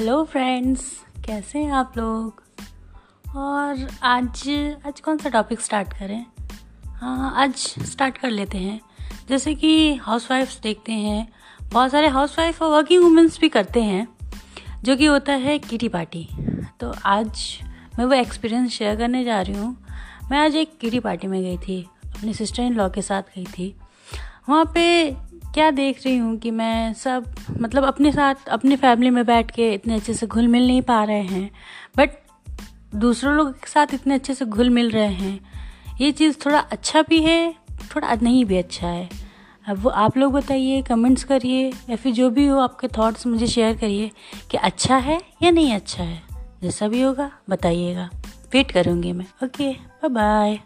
Hello friends कैसे हैं आप लोग? और आज आज कौन सा टॉपिक स्टार्ट करें? हाँ आज स्टार्ट कर लेते हैं। जैसे कि हाउस वाइफ्स देखते हैं, बहुत सारे हाउस वाइफ और वर्किंग वुमेंस भी करते हैं, जो कि होता है किटी पार्टी तो आज मैं वो एक्सपीरियंस शेयर करने जा रही हूँ। मैं आज एक किटी पार्टी में गई थी, अपनी सिस्टर इन लॉ के साथ गई थी। वहाँ पे क्या देख रही हूँ कि मैं सब मतलब अपने साथ, अपनी फैमिली में बैठ के इतने अच्छे से घुल मिल नहीं पा रहे हैं। बट दूसरों लोगों के साथ इतने अच्छे से घुल मिल रहे हैं। ये चीज़ थोड़ा अच्छा भी है, थोड़ा नहीं भी अच्छा है। अब वो आप लोग बताइए कमेंट्स करिए, या फिर जो भी हो आपके थॉट्स मुझे शेयर करिए कि अच्छा है या नहीं अच्छा है। जैसा भी होगा, बताइएगा। वेट करूँगी मैं। Okay bye bye